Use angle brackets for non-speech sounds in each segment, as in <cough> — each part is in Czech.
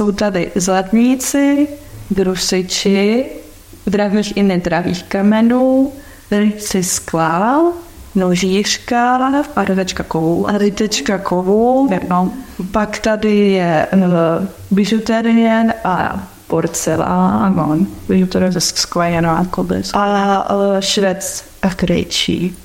jsou tady zlatníci, drusiči, dravých i nedravých kamenů, ryci skla, nožířka a rytečka kovů. A rytečka kovů. No. Pak tady je uh, bižuterie a porcelán, bižuterie ze kobec. A uh, švec a krejčí.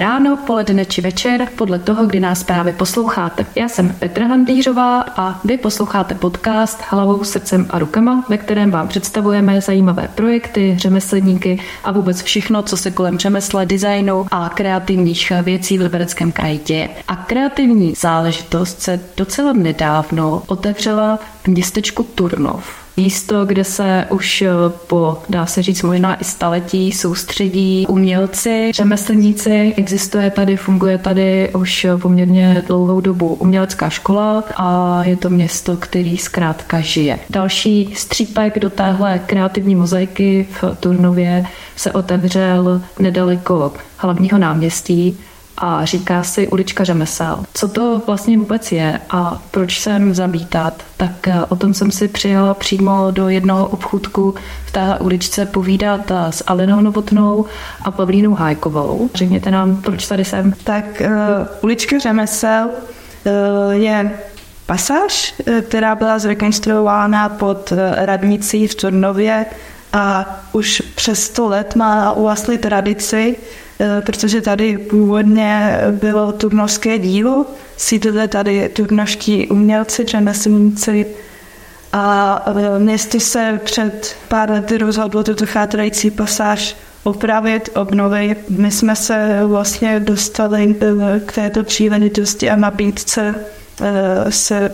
Ráno, poledne či večer, podle toho, kdy nás právě posloucháte. Já jsem Petra Handlířová a vy posloucháte podcast Hlavou, srdcem a rukama, ve kterém vám představujeme zajímavé projekty, řemeslníky a vůbec všechno, co se kolem řemesla, designu a kreativních věcí v Libereckém kraji děje. A kreativní záležitost se docela nedávno otevřela v městečku Turnov místo, kde se už eh, po, dá se říct, možná i staletí soustředí umělci, řemeslníci. Existuje tady, funguje tady už poměrně dlouhou dobu umělecká škola a je to město, který zkrátka žije. Další střípek do téhle kreativní mozaiky v Turnově se otevřel nedaleko hlavního náměstí a říká si ulička řemesel. Co to vlastně vůbec je a proč sem zamítat? Tak eh, o tom jsem si přijela přímo do jednoho obchůdku v té uličce povídat eh, s Alenou Novotnou a Pavlínou Hájkovou. Řekněte nám, proč tady jsem? Tak uh, ulička řemesel uh, je pasáž, která byla zrekonstruována pod radnicí v Turnově a už přes 100 let má vlastně tradici protože tady původně bylo turnovské dílo, sídlili tady turnovští umělci, řemeslníci a eh, město se před pár lety rozhodlo tuto chátrající pasáž opravit, obnovit. My jsme se vlastně dostali eh, k této příležitosti a nabídce se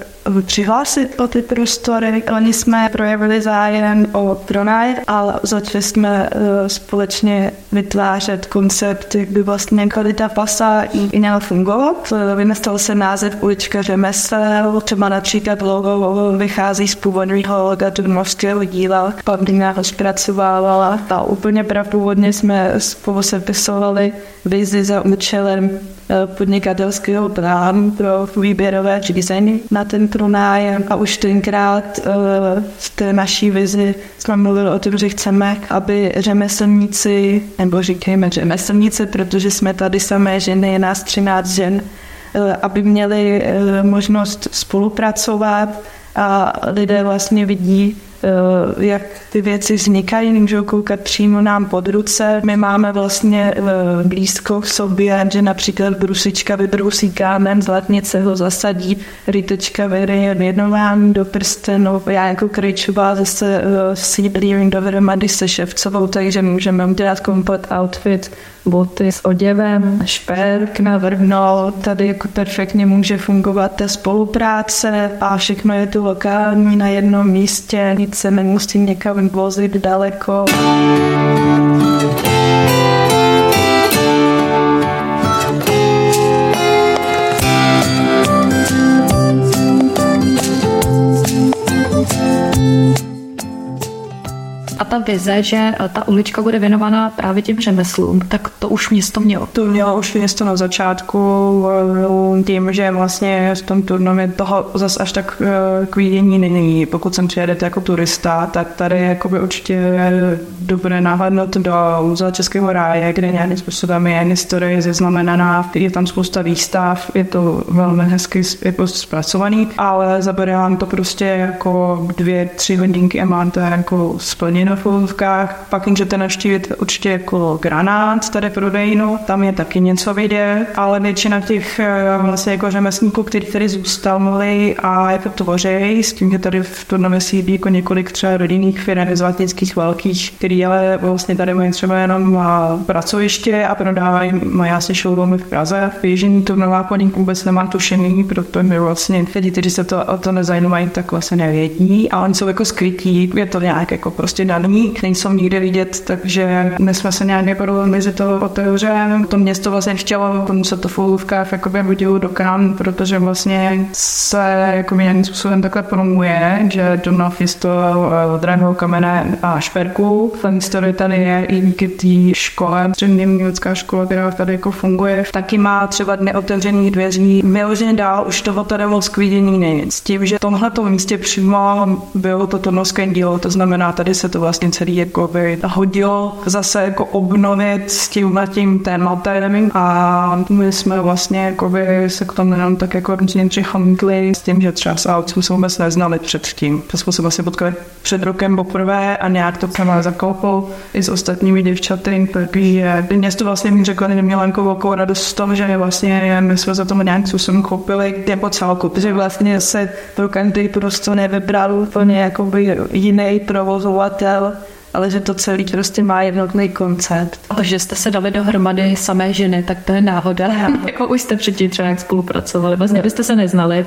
přihlásit o ty prostory. Oni jsme projevili zájem o pronájem a začali jsme uh, společně vytvářet koncept, jak by vlastně kvalita pasa i měla fungovat. Vymyslel se název ulička řemesel, třeba například logo vychází z původního loga turnovského díla. Pavlína ho zpracovávala a úplně pravdůvodně jsme spolu sepisovali vizi za účelem eh, podnikatelského plánu pro výběrové řízení na ten pronájem a už tenkrát uh, v té naší vizi jsme mluvili o tom, že chceme, aby řemeslníci, nebo říkejme řemeslníci, protože jsme tady samé ženy, je nás 13 žen, uh, aby měli uh, možnost spolupracovat a lidé vlastně vidí, Eh, jak ty věci vznikají, můžou koukat přímo nám pod ruce. My máme vlastně eh, blízko k sobě, že například brusička vybrusí kámen, zlatnice ho zasadí, rytečka vyryje věnování do prstenu. Já jako Krejčová zase eh, sídlím dohromady se ševcovou, takže můžeme udělat komplet outfit boty s oděvem, šperk navrhnout. Tady jako perfektně může fungovat ta spolupráce a všechno je tu lokální na jednom místě, nic se nemusí někam vozit daleko. A ta vize, že eh, ta ulička bude věnovaná právě těm řemeslům, tak to už město mělo. To mělo už město na začátku eh, tím, že vlastně v tom turnově toho zas až tak eh, k vidění není. Pokud sem přijedete jako turista, tak tady jakoby určitě dobré nahlédnout do Muzea Českého ráje, kde nějakým způsobem je historie zaznamenaná, je tam spousta výstav, je to velmi hezky jako zpracovaný, ale zabere vám to prostě jako dvě, tři hodinky a máte jako na fotovkách. Pak můžete navštívit určitě jako granát, tady prodejnu, tam je taky něco vidět, ale většina těch eh, vlastně jako řemeslníků, kteří tady zůstali a jako tvoří, s tím, že tady v Turnové sídlí jako několik třeba rodinných firm zlatnických velkých, který ale vlastně tady mají třeba jenom pracoviště a prodávají, mají asi showroomy v Praze. Běžení Turnová podnik vůbec nemá tušení, protože vlastně lidi, kteří se to, o to nezajímají, tak vlastně nevědí a oni jsou jako skrytí, je to nějak jako prostě žádný, nejsou nikde vidět, takže my jsme se nějak jako rozhodli, že to otevřeme. To město vlastně chtělo, tomu se to v úvkách jakoby hodilo do kam, protože vlastně se jako nějakým způsobem takhle promuje, že Donov je toho eh, drahého kamene a šperku. Ten historie tady je i díky té škole, střední umělecká škola, která tady jako funguje. Taky má třeba dny otevřených dveří. Vyloženě dál už toho tady moc k vidění není. S tím, že tomhle místě přímo bylo to tornovské dílo, to znamená, tady se to vlastně celý jako by hodilo zase jako obnovit s tím tím tématem a my jsme vlastně jako by se k tomu jenom tak jako různě přichamtli s tím, že třeba s Alců jsme vůbec neznali předtím. To jsme se vlastně potkali před rokem poprvé a nějak to jsem zakoupil i s ostatními děvčaty, takže město vlastně mi řekla, že neměla jako velkou radost z toho, že vlastně my jsme za to nějak způsobem koupili jako celku, protože vlastně se pro každý prostě nevybral úplně jakoby jiný provozovatel, follow ale že to celý prostě má jednotný koncept. A že jste se dali dohromady samé ženy, tak to je náhoda. jako už jste předtím třeba jak spolupracovali, vlastně byste se neznali.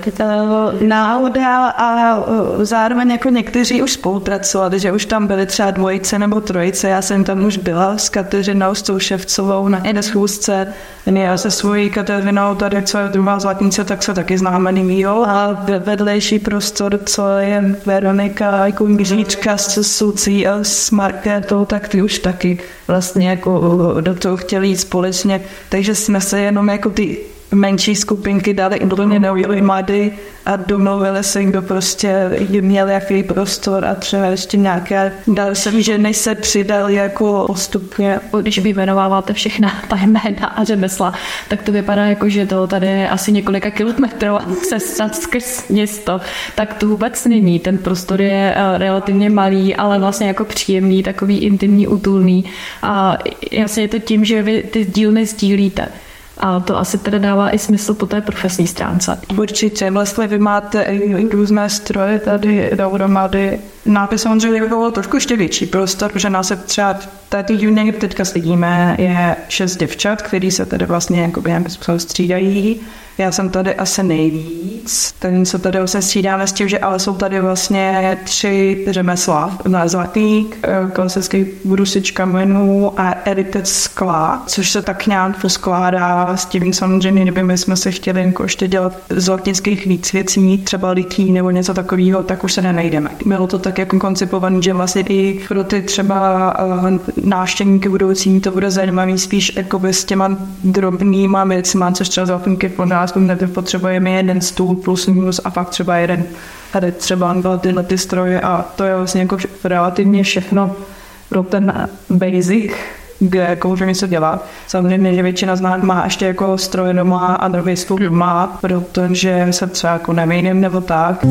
Náhoda a zároveň jako někteří už spolupracovali, že už tam byly třeba dvojice nebo trojice. Já jsem tam už byla s Kateřinou, s tou Ševcovou na jedné schůzce. Já se svojí Kateřinou, tady co je druhá zlatnice, tak se taky známe jo. A vedlejší prostor, co je Veronika, jako Jiříčka s Sucí a s Markétou, tak ty už taky vlastně jako do toho chtěli jít společně. Takže jsme se jenom jako ty menší skupinky dali úplně dohromady a domluvili se, kdo prostě měl jaký prostor a třeba ještě nějaké další ženy se přidali jako postupně. Když vyjmenováváte všechna ta jména a řemesla, tak to vypadá jako, že to tady je asi několika kilometrů cesta skrz město, tak to vůbec není. Ten prostor je eh, relativně malý, ale vlastně jako příjemný, takový intimní, útulný a jasně je to tím, že vy ty dílny sdílíte. A to asi teda dává i smysl po té profesní stránce. Určitě, vlastně vy máte různé stroje tady dohromady. Nápis samozřejmě by bylo trošku ještě větší prostor, protože nás se třeba v této dílně, teďka sedíme, je šest děvčat, který se tady vlastně jako během střídají. Já jsem tady asi nejvíc. Ten se tady se střídáme s tím, že ale jsou tady vlastně tři řemesla. Na zlatník, eh, klasický brusička menů a editec skla, což se tak nějak poskládá s tím samozřejmě, kdyby my jsme se chtěli jako ještě dělat zlatnických víc věcí, třeba lití nebo něco takového, tak už se nenajdeme. Bylo to tak jako koncipované, že vlastně i pro ty třeba uh, návštěvníky budoucí to bude zajímavý spíš jako s těma drobnýma věcma, což třeba zlatníky po nás potřebujeme jeden stůl plus minus a pak třeba jeden tady třeba dva tyhle ty stroje a to je vlastně jako relativně všechno pro ten basic, kde jako už něco dělat. Samozřejmě, že většina z nás má ještě jako stroje doma a druhý stůl doma, protože se třeba jako nevyjdem nebo tak.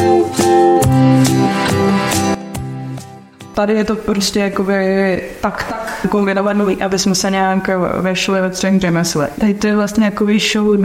Música tady je to prostě jakoby tak, tak kombinovaný, aby jsme se nějak vešli ve třech řemesle. Tady to je vlastně jakoby show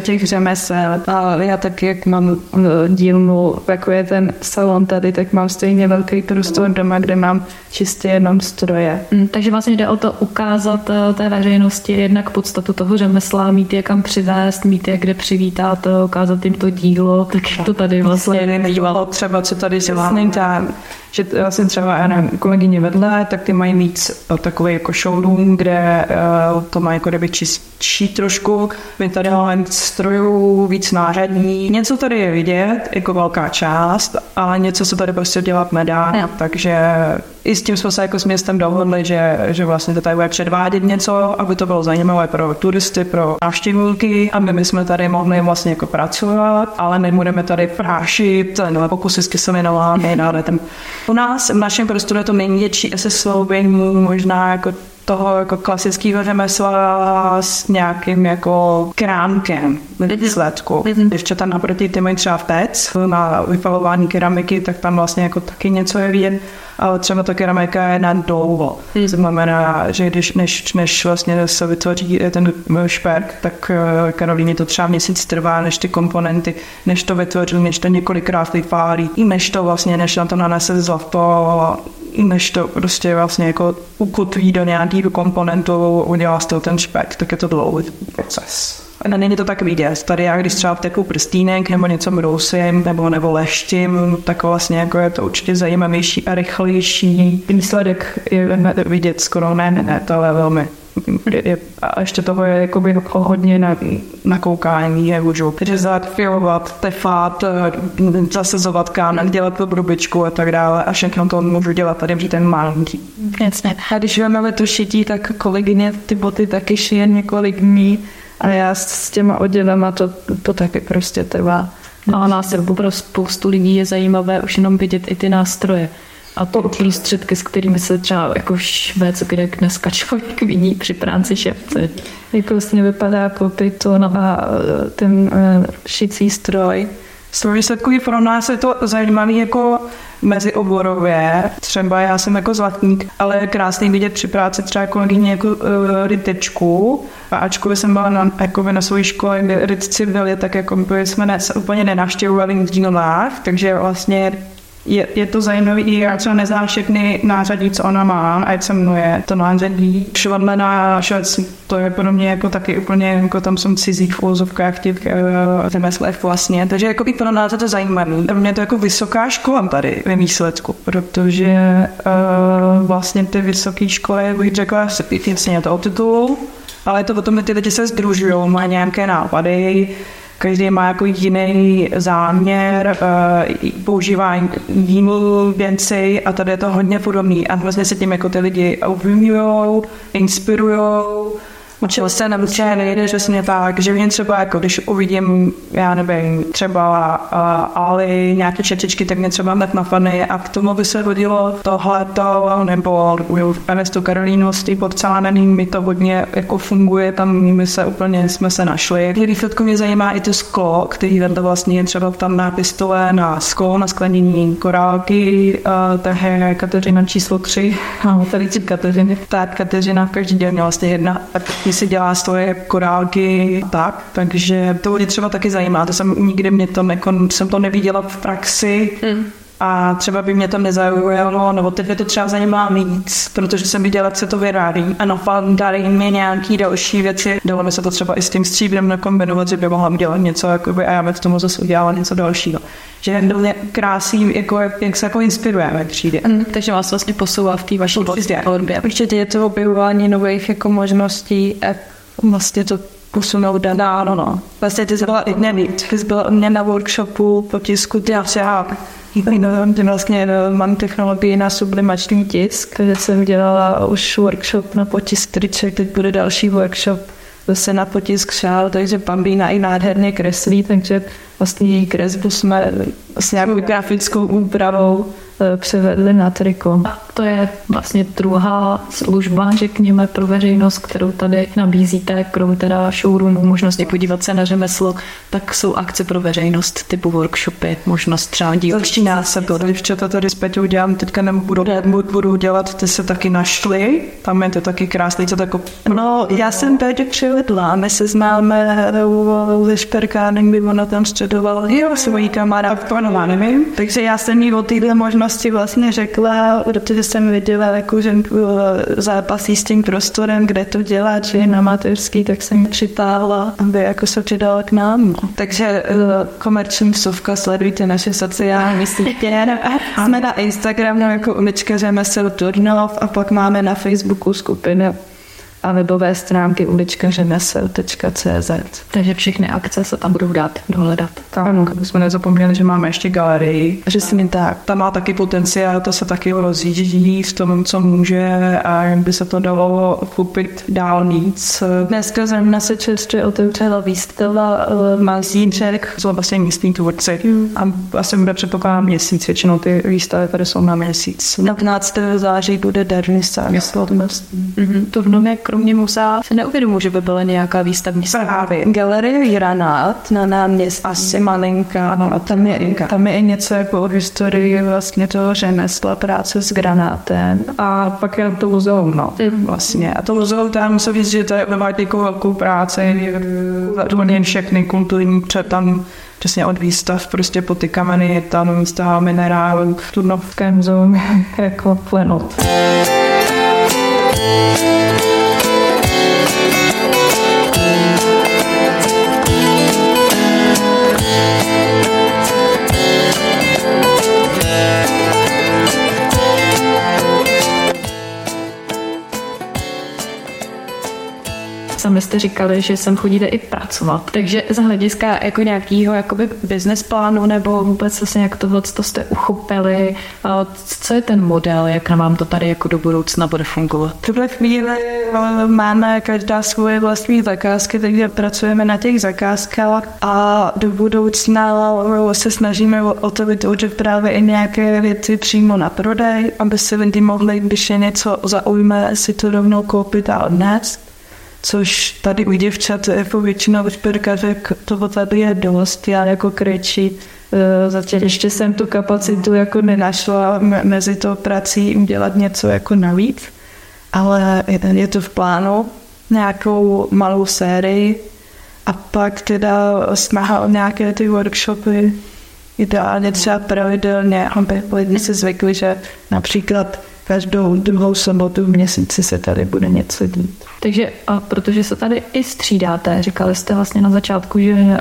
těch řemesel a já tak, jak mám eh, dílnu, jako je ten salon tady, tak mám stejně velký prostor doma, kde mám čistě jenom stroje. Mm, takže vlastně jde o to ukázat eh, té veřejnosti jednak podstatu toho řemesla, mít je kam přivést, mít je kde přivítat, ukázat jim to dílo, tak to tady vlastně bývalo. Třeba, co tady dělá že vlastně třeba já nevím, kolegyně vedle, tak ty mají víc eh, takový jako showroom, kde uh, to má jako kdyby čistší trošku. My tady máme víc strojů, víc náhradní. Něco tady je vidět, jako velká část, ale něco se tady prostě dělat nedá, no. takže i s tím jsme se jako s městem dohodli, že, že vlastně to tady bude předvádět něco, aby to bylo zajímavé pro turisty, pro návštěvníky, aby my jsme tady mohli vlastně jako pracovat, ale nebudeme tady prášit, nebo pokusy s kyselinovámi, dále ten u nás v našem prostoru to největší asi sloubení možná jako toho jako klasického řemesla s nějakým jako kránkem výsledku. Děvčata naproti ty mají třeba pec na vypalování keramiky, tak tam vlastně jako taky něco je vidět, ale třeba ta keramika je na dlouho. To znamená, že když než, než vlastně se vytvoří ten šperk, tak eh, Karolíně to třeba měsíc trvá, než ty komponenty, než to vytvoří, než to několikrát vypálí, než to vlastně, než na to nanese zlato, než to prostě vlastně jako ukotví do nějakého komponentu, udělá z toho ten špek, tak je to dlouhý proces. A není to tak vidět. Tady já, když třeba vteku prstínek nebo něco mrousím nebo, nebo leštím, tak vlastně jako je to určitě zajímavější a rychlejší. Výsledek je vidět skoro ne, ne, ne to je velmi a ještě toho je jakoby hodně na, na koukání, je můžu řezat, filovat, tefat, eh, zasazovat kámen, dělat to brubičku a tak dále a všechno to můžu dělat tady v ten malinký. Jasně. A když vezmeme to šití, tak kolegyně ty boty taky šije několik dní a já s těma oddělama to, to taky prostě trvá. No a nás pro spoustu lidí je zajímavé už jenom vidět i ty nástroje a to prostředky, s kterými se třeba jako švec, kde dneska člověk vidí při práci ševce. Jak vlastně vypadá jako pyton a e, ten e, šicí stroj. Z výsledku pro nás je to zajímavé jako mezioborově. Třeba já jsem jako zlatník, ale je krásný vidět při práci třeba kolegyně jako uh, rytečku. A ačkoliv jsem byla na, jako na své škole, kde rytci byli, tak jako jsme ne, úplně nenavštěvovali dílnách, takže vlastně je, je to zajímavé, i já třeba neznám všechny nářadí, co ona má, a se jmenuje to nářadí. Švadlená švec, to je pro mě jako taky úplně, jako tam jsem cizí v úzovkách těch uh, vlastně, takže jako pro nás je to zajímavé. Pro mě to jako vysoká škola tady ve výsledku, protože uh, vlastně ty vysoké školy, bych řekla, se jasně to o titulu, ale je to o tom, že ty lidi se združují, mají nějaké nápady, každý má jako jiný záměr, uh, používá jinou věci a tady je to hodně podobný. A vlastně se tím jako ty lidi ovlivňují, inspirují, Učil se na nejde přesně tak, že mě třeba jako když uvidím, já nevím, třeba uh, Ali nějaké čečičky, tak mě třeba hned napadne a k tomu by se hodilo tohleto, nebo Ernestu Karolínu s tím podcáleným, mi to hodně jako funguje, tam my se úplně jsme se našli. Výsledku mě zajímá i to sklo, který vedle vlastně je třeba tam na pistole, na sklo, na sklenění korálky, uh, takže Kateřina číslo 3, no, tady Kateřiny, tak Kateřina v každý den vlastně jedna si dělá svoje korálky tak, takže to mě třeba taky zajímá, to jsem nikdy mě to, jako, jsem to neviděla v praxi, mm. A třeba by mě to nezaujalo, nebo teď to třeba zajímá víc, protože jsem viděla, co to vyrábí. A napadaly mi nějaký další věci. Dalo mi se to třeba i s tím stříbrem nakombinovat, že by mohla udělat něco, jakoby, a já bych tomu zase udělala něco dalšího. Že je krásný, jako, jak se jako inspirujeme přijde. Mm, takže vás vlastně posouvá v té vaší tvorbě. Určitě je to objevování nových jako možností a vlastně to posunout dál. No, no. Vlastně ty jsi byla i nevíc. Ty jsi byla mě na workshopu po tisku já No, vlastně no, mám technologii na sublimační tisk, kde jsem dělala už workshop na potisk triček, teď bude další workshop zase na potisk šál, takže Bambína i nádherně kreslí, takže vlastně její kresbu jsme s nějakou grafickou úpravou převedli na triko. A to je vlastně druhá služba, řekněme, pro veřejnost, kterou tady nabízíte, krom teda showroomu, možnosti podívat se na řemeslo, tak jsou akce pro veřejnost typu workshopy, možnost třeba dívat. Začíná se to, když to tady s Peťou dělám, teďka nebudu, budu dělat, ty se taky našli, tam je to taky krásný, co tako... No, já jsem Peťu přivedla, my se známe ve Šperkánek, by ona tam středovala, jo, svojí kamarádku, no, nevím, takže já jsem jí o téhle možnosti možnosti vlastně řekla, protože jsem viděla, jako, že zápasí s tím prostorem, kde to dělat, že je na mateřský, tak jsem přitáhla, aby jako se přidala k nám. Takže eh, komerční sovka, sledujte naše sociální sítě. <laughs> Jsme na Instagramu jako Ulička Řemesel Turnov a pak máme na Facebooku skupinu a webové stránky uličkařemesel.cz. Takže všechny akce se tam budou dát dohledat. Tak, ano, jsme nezapomněli, že máme ještě galerii. Že si mi tak, ta má taky potenciál, to se taky rozjíždí v tom, co může a jak by se to dalo kupit dál víc. Dneska zrovna se čerstvě otevřela výstava uh, Mazíček, jsou vlastně místní tvůrci. Hmm. A asi bude předpokládám měsíc, většinou ty výstavy které jsou na měsíc. 15. září bude Dernisa, myslím. Mm-hmm. To v Nomě kromě muzea se neuvědomuji, že by byla nějaká výstavní zprávy. Galerie Granát na náměstí asi malinká, ano, a tam je, tam je i něco jako o historii vlastně toho řemesla, práce s granátem. A pak je to muzeum, no, vlastně. A to muzeum tam musím říct, že to je jako velkou práci, úplně všechny kulturní před tam přesně od výstav, prostě po ty kameny, tam místa minerál, v Turnovském muzeu <laughs> jako plenout. jste říkali, že sem chodíte i pracovat. Takže z hlediska jako nějakého jakoby business plánu nebo vůbec vlastně jak tohle to jste uchopili, co je ten model, jak na vám to tady jako do budoucna bude fungovat? V tuhle chvíli eh, máme každá svoje vlastní zakázky, takže pracujeme na těch zakázkách a do budoucna eh, se snažíme o to vytvořit právě i nějaké věci přímo na prodej, aby si lidi mohli, když je něco zaujme, si to rovnou koupit a odnést. Což tady u děvčat jako většinou šperkařek toho tady je dost. Já jako kryčí eh, zatím ještě jsem tu kapacitu jako nenašla mezi to prací udělat něco jako navíc. Ale je to v plánu nějakou malou sérii a pak teda snaha o nějaké ty workshopy, ideálně třeba pravidelně, aby lidi si zvykli, že například každou druhou sobotu v měsíci se tady bude něco dít. Takže a protože se tady i střídáte, říkali jste vlastně na začátku, že e,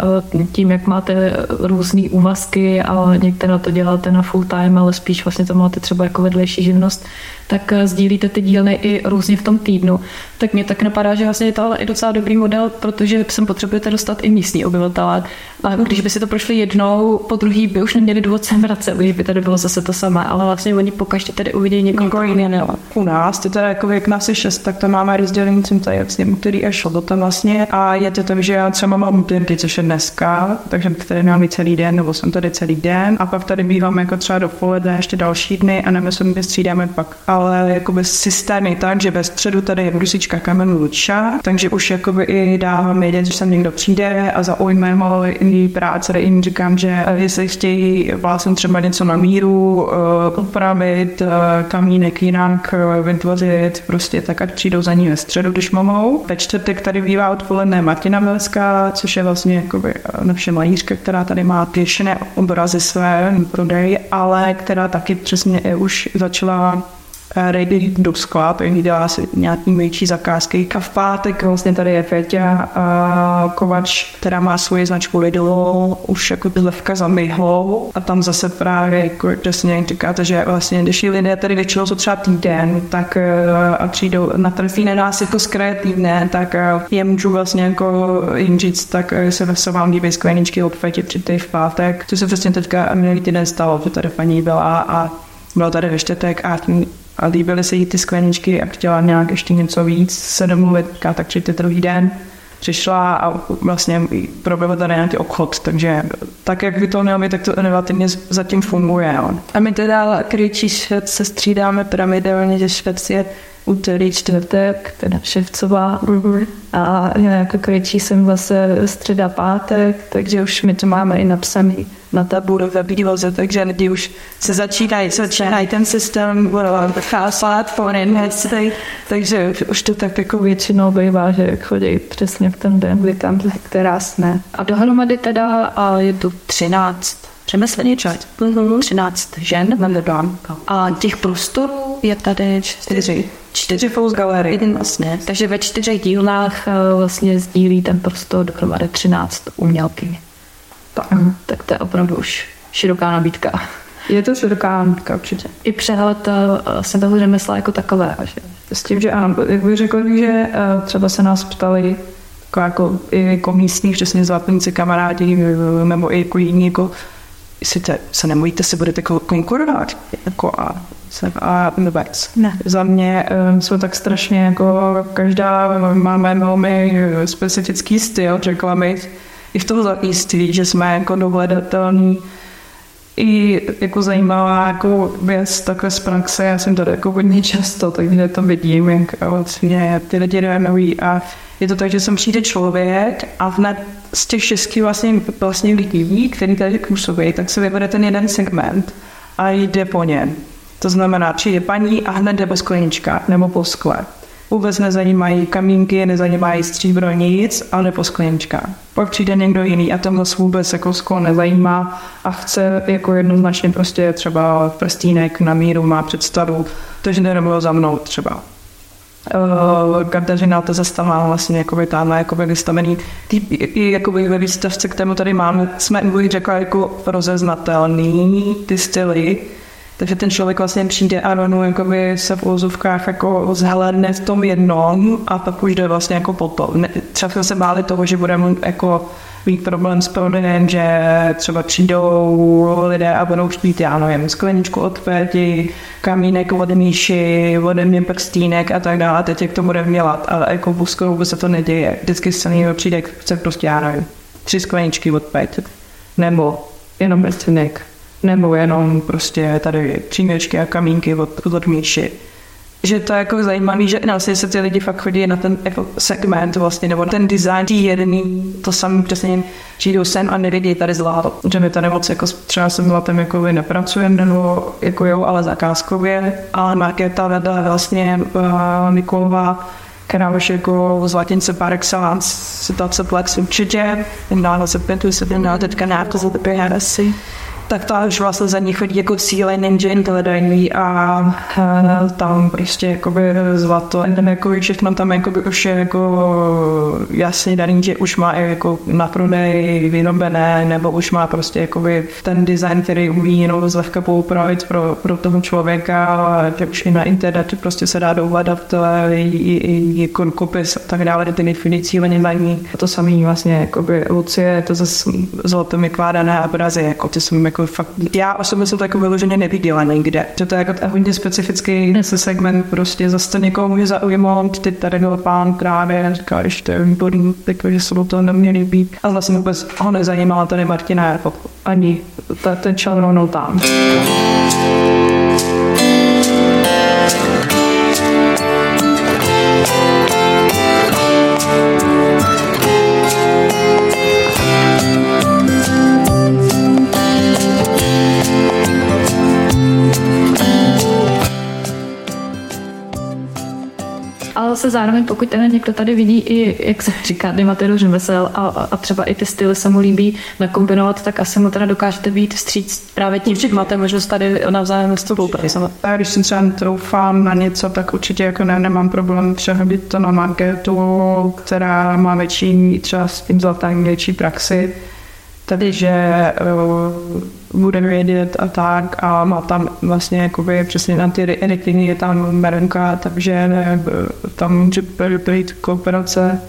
tím, jak máte různé úvazky a některé to děláte na full time, ale spíš vlastně to máte třeba jako vedlejší živnost, tak e, sdílíte ty dílny i různě v tom týdnu. Tak mě tak napadá, že vlastně je to ale i docela dobrý model, protože sem potřebujete dostat i místní obyvatele. A když by si to prošli jednou, po druhý by už neměli důvod sem vracet, když by tady bylo zase to samé, ale vlastně oni pokaždé tady uvidí někoho jiného. U nás, to teda jako jak nás je šest, tak to máme rozdělení tím tady s ním, který až šlo tam vlastně. A je to tak, že já třeba mám týdny, což je dneska, takže tady mám celý den, nebo jsem tady celý den. A pak tady bývám jako třeba dopoledne ještě další dny a nemyslím, že střídáme pak, ale jako bez systémy tak, že ve středu tady je brusička kamenu Luča, takže už jakoby i dávám vědět, že sem někdo přijde a zaujme ho jiný práce, jim říkám, že jestli chtějí vlastně třeba něco na míru, upravit, uh, kamínek jinak, vytvořit, prostě tak, ať přijdou za ní ve středu, mohou. Ve čtvrtek tady bývá odpoledne Martina Melská, což je vlastně jakoby naše malířka, která tady má pěšené obrazy své prodej, ale která taky přesně už začala ready do sklad, dělá si nějaký větší zakázky. A v pátek vlastně tady je Feťa a Kovač, která má svoji značku Lidl, už jako by levka za myhlou a tam zase právě jako přesně říkáte, že vlastně když lidé tady většinou jsou třeba týden, tak eh, a přijdou na trefí na nás jako z kraje týdne, tak eh, je můžu vlastně jako jim říct, tak eh, se se vám líbí skleničky od Fetě tři v pátek, co se přesně teďka minulý týden stalo, že tady paní byla a bylo tady ve štětek a a líbily se jí ty skleničky a chtěla nějak ještě něco víc se domluvit, tak přijďte druhý den přišla a vlastně proběhl tady nějaký obchod, takže tak, jak by to mělo být, tak to inovativně zatím funguje. Jo. A my teda kryčí švec se střídáme pravidelně, že švec je úterý, čtvrtek, teda ševcová. A jako kryčí jsem vlastně středa, pátek, takže už my to máme i napsaný na tabulu ve výloze, takže lidi už se začínají, začínají ten systém chásat po věci, takže už to tak jako většinou bývá, že chodí přesně v ten den, kdy tam, která jsme. A dohromady teda a je tu 13 řemeslný čas, 13 žen a těch prostorů je tady čtyři. Čtyři Fous Gallery. Jeden vlastně. Takže ve čtyřech dílnách eh, vlastně sdílí ten prostor dohromady 13 umělky. Tak, mm. tak to je opravdu už široká nabídka. Je to široká nabídka určitě. I přehled se toho řemesla jako takové. Že? S tím, že ano, jak bych řekl, že eh, třeba se nás ptali jako, jako, jako místní, přesně zlatníci kamarádi, nebo i jako jiní, jako, jestli te, se nemluvíte, si budete konkurovat. Jako a, a vůbec. Ne. Za mě um, jsou tak strašně jako každá, máme velmi specifický styl, řekla bych, i v tom zajíství, že jsme jako dohledatelní i jako zajímavá jako věc takhle z praxe, já jsem tady jako hodně často, takže to vidím, jak vlastně ty lidi reagují a je to tak, že sem přijde člověk a hned z těch šesti vlastně, vlastně lidí, který tady působí, tak se vybere ten jeden segment a jde po něm. To znamená, přijde paní a hned jde po skleničkách nebo po skle. Vůbec nezajímají kamínky, nezajímají stříbro nic, ale po skleničkách. Pak přijde někdo jiný a ten zase vůbec jako sklo nezajímá a chce jako jednoznačně prostě třeba prstínek na míru, má představu, takže nerobil za mnou třeba. Uh, Kateřina to zastavila vlastně jakoby tamhle jakoby vystavený ty, i jakoby ve výstavce, kterou tady máme, jsme řekla jako rozeznatelný ty styly, Takže ten člověk vlastně přijde a rovnou jakoby se v úzovkách jako zhledne v tom jednom a pak už jde vlastně jako potom. Třeba jsme se báli toho, že budeme jako mít problém s prodejem, že třeba přijdou lidé a budou chtít, já nevím, skleničku od Péti, kamínek od Míši, ode mě prstýnek a tak dále. Teď jak to budeme dělat, ale jako v skoro se to neděje. Vždycky se někdo přijde, chce prostě, já nevím, tři skleničky od Péti, nebo jenom prstýnek, nebo jenom prostě tady příměčky a kamínky od, od Míši. Že to je jako zajímavé, že vlastně se ty lidi fakt chodí na ten jako segment vlastně, nebo ten design tý jedný, to samý přesně přijdou sem a nevidí tady zlato. Že my tady moc jako třeba se zlatem jako nepracujeme, nebo jako jo, ale zakázkově, ale marketa vede vlastně uh, Mikulová která už jako zlatince par excellence, situace plex určitě, dále se pětu se tím dá teďka nějak za asi tak to už vlastně za ní chodí jako cíle ninja intelligentní a, a tam prostě jakoby zlato, ten jako všechno tam jakoby už je jako jasně daný, že už má jako na prodej vyrobené, nebo už má prostě jakoby ten design, který umí jenom zlehka poupravit pro, pro toho člověka, že už i na internetu prostě se dá dohledat jako kopis a tak dále, ty nejfiny cíle nemají. To samý vlastně jakoby Lucie, to zase zlato vykládané obrazy, jako ty jsou jako fakt, já osobně jsem to jako vyloženě neviděla nikde. Že to je jako hodně specifický segment, prostě zase někoho může zaujmout, ty tady byl pán právě, říká, ještě výborný, jako, že se to neměli být. A vlastně vůbec ho nezajímala tady Martina jako ani ten člen rovnou tam. Zase zároveň, pokud ten někdo tady vidí i, jak se říká, demateru řemesel a, a, třeba i ty styly se mu líbí nakombinovat, tak asi mu teda dokážete být vstříc právě tím, že máte možnost tady navzájem spolupracovat. A když jsem třeba troufám na něco, tak určitě jako ne, nemám problém přehodit to na marketu, která má větší, třeba s tím zlatým větší praxi takže uh, budeme vědět a tak a má tam vlastně jakoby přesně na ty editingy je tam merenka, takže ne, tam může být kooperace.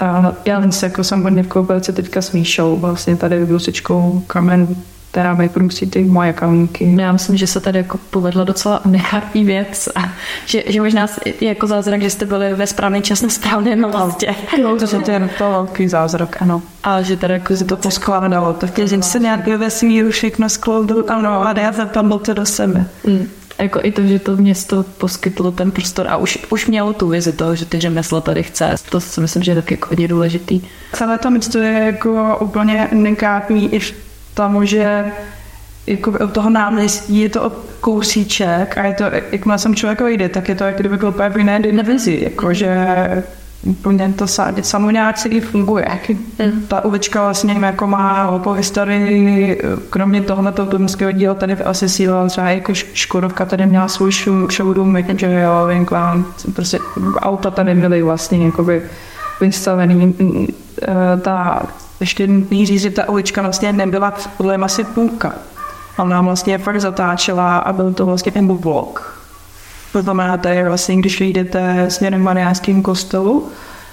A já se jako hodně v kooperaci teďka s Míšou, vlastně tady Lusičkou Kamen která mají průsí ty moje kamínky. Já myslím, že se tady jako povedla docela nechárpí věc a že, že možná je jako zázrak, že jste byli ve správný čas na správném místě. Jo, to je to velký zázrak, ano. A že tady jako si to poskládalo, tak že se nějak ve vesmíru všechno skloudil, ano, a já zapadlo to do sebe. Mm jako i to, že to město poskytlo ten prostor a už, už mělo tu vizi toho, že ty řemesla tady chce. To si myslím, že je taky jako hodně důležitý. Celé to město je jako úplně nekápný i v tomu, že jako od toho náměstí je to kousíček a je to, jakmile jsem člověk jde, tak je to, jak kdyby byl v jiné divizi, jakože úplně to samo nějak celý funguje. Hmm. Ta ulička vlastně jako má po historii, kromě tohle toho díla, tady asi síla třeba jako Škodovka tady měla svůj showroom, že jo, Winkland, prostě auta tady byly vlastně jakoby vystavený. Ta ještě nutný říct, že ta ulička vlastně nebyla podle asi půlka. Ona vlastně fakt zatáčela a byl to vlastně ten blok. To znamená, to je vlastně, když vyjdete směrem Mariánským kostelu,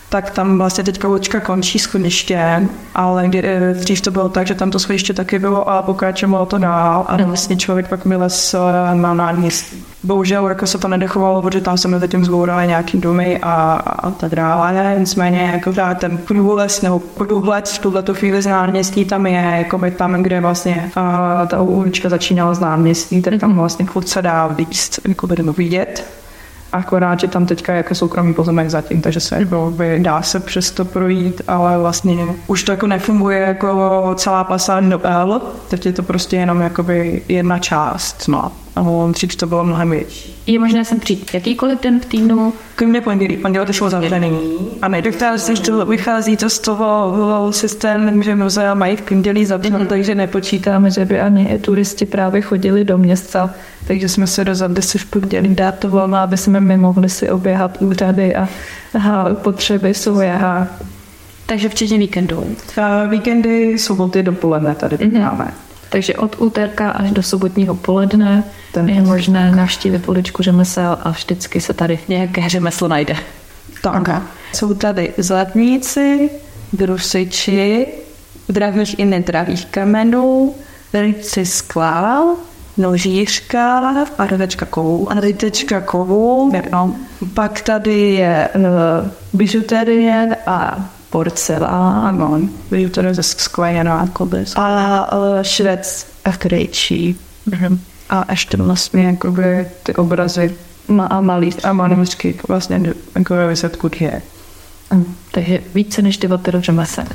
tak tam vlastně teďka ulička končí schodiště, ale kdy, eh, dřív to bylo tak, že tam to schodiště taky bylo a pokračovalo to dál a vlastně člověk pak vylez eh, na náměstí. Bohužel jako se to nedechovalo, protože tam jsme zatím zbourali nějaký domy a, a tak dále. Nicméně jako ten průles nebo průhled v tuhle chvíli z náměstí tam je, jako by tam, kde vlastně a, ta ulička začínala z náměstí, tak tam vlastně furt se dá výst, jako by vidět akorát, že tam teďka je jako soukromý pozemek zatím, takže se by dá se přes to projít, ale vlastně už to jako nefunguje jako celá plasa do L, teď je to prostě jenom jakoby jedna část, no. A dřív to bylo mnohem větší. Je možné sem přijít jakýkoliv den v týdnu? Kromě pondělí, pondělí to šlo zavřený. A nedochází se, to vychází to z toho systému, že muzea mají v pondělí zavřený, mm-hmm. takže nepočítáme, že by ani turisti právě chodili do města. Takže jsme se rozhodli si v pondělí dát to volno, aby jsme my mohli si oběhat úřady a, a potřeby svoje. A takže včetně víkendů. víkendy, soboty, dopoledne tady mm-hmm. máme. Takže od úterka až do sobotního poledne Ten je možné navštívit uličku řemesel a vždycky se tady nějaké řemeslo najde. Tak. Okay. Jsou tady zlatníci, drusiči, dravých i nedravých kamenů, ryci skla, nožířka a rytečka kovů. A rytečka kovů. No. Pak tady je uh, bižuterie a porcelán. Bižuterie ze skleněná kobys. A švec a krejčí. Mm-hmm. A ještě vlastně jakoby ty obrazy ma a malý a malířky vlastně takové výsledku je. Takže více než 9 řemesel.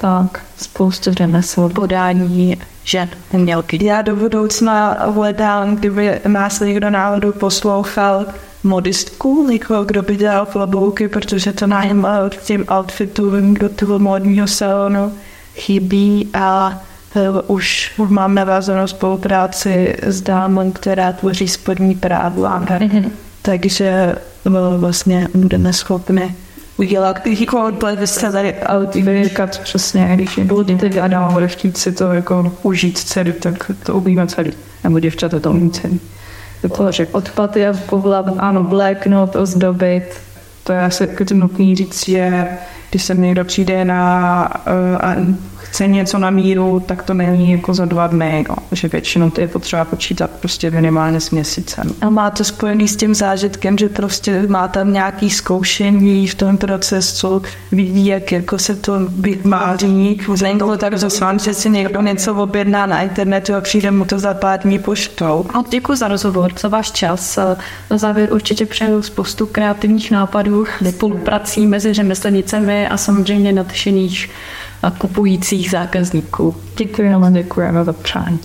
Tak, spoustu řemesel, podání žen, umělky. Já do budoucna hledám, kdyby nás někdo náhodou poslouchal, modistku, někoho, kdo by dělal klobouky, protože to nám k těm outfitům do toho modního salonu chybí a už mám navázanou spolupráci s dámou, která tvoří spodní prádla. <laughs> Takže vlastně budeme schopni udělat jako se tady vyříkat přesně, když budete a dám bude chtít si to jako užít celý, tak to ubíme celý. Nebo děvčata to umí celý. Řekl. Odpad je povlat, ano, bléknout, ozdobit. To je asi jako nutný říct, že když se někdo přijde na uh, chce něco na míru, tak to není jako za dva dny, no. že většinou to je potřeba počítat prostě minimálně s měsícem. A má to spojený s tím zážitkem, že prostě má tam nějaký zkoušení v tom procesu, vidí, jak jako se to vytváří. Není to tak zasván, že si někdo něco objedná na internetu a přijde mu to za pár dní poštou. A děkuji za rozhovor, za váš čas. Na závěr určitě přeju spoustu kreativních nápadů, spoluprací mezi řemeslnicemi a samozřejmě nadšených a kupujících zákazníků. Děkujeme, děkujeme za přání.